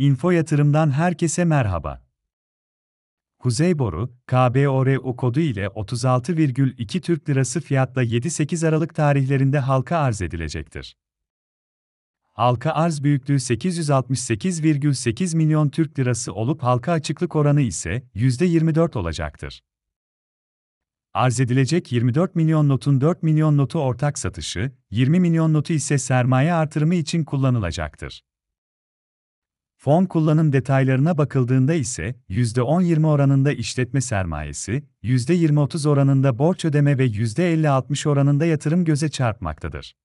Info Yatırım'dan herkese merhaba. Kuzey Boru, KBORU kodu ile 36,2 Türk Lirası fiyatla 7-8 Aralık tarihlerinde halka arz edilecektir. Halka arz büyüklüğü 868,8 milyon Türk Lirası olup halka açıklık oranı ise %24 olacaktır. Arz edilecek 24 milyon notun 4 milyon notu ortak satışı, 20 milyon notu ise sermaye artırımı için kullanılacaktır. Fon kullanım detaylarına bakıldığında ise %10-20 oranında işletme sermayesi, %20-30 oranında borç ödeme ve %50-60 oranında yatırım göze çarpmaktadır.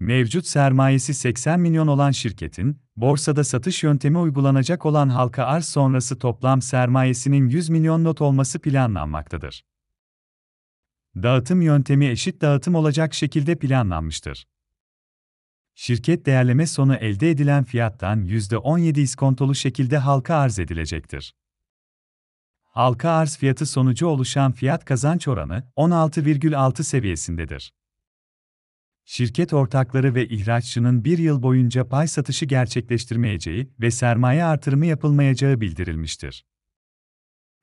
Mevcut sermayesi 80 milyon olan şirketin, borsada satış yöntemi uygulanacak olan halka arz sonrası toplam sermayesinin 100 milyon not olması planlanmaktadır. Dağıtım yöntemi eşit dağıtım olacak şekilde planlanmıştır. Şirket değerleme sonu elde edilen fiyattan %17 iskontolu şekilde halka arz edilecektir. Halka arz fiyatı sonucu oluşan fiyat kazanç oranı 16,6 seviyesindedir. Şirket ortakları ve ihraççının bir yıl boyunca pay satışı gerçekleştirmeyeceği ve sermaye artırımı yapılmayacağı bildirilmiştir.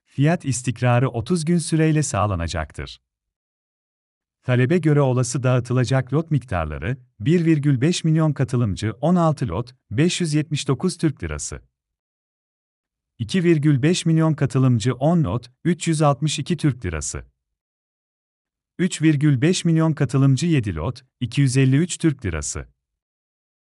Fiyat istikrarı 30 gün süreyle sağlanacaktır. Talebe göre olası dağıtılacak lot miktarları 1,5 milyon katılımcı 16 lot 579 Türk Lirası. 2,5 milyon katılımcı 10 lot 362 Türk Lirası. 3,5 milyon katılımcı 7 lot 253 Türk Lirası.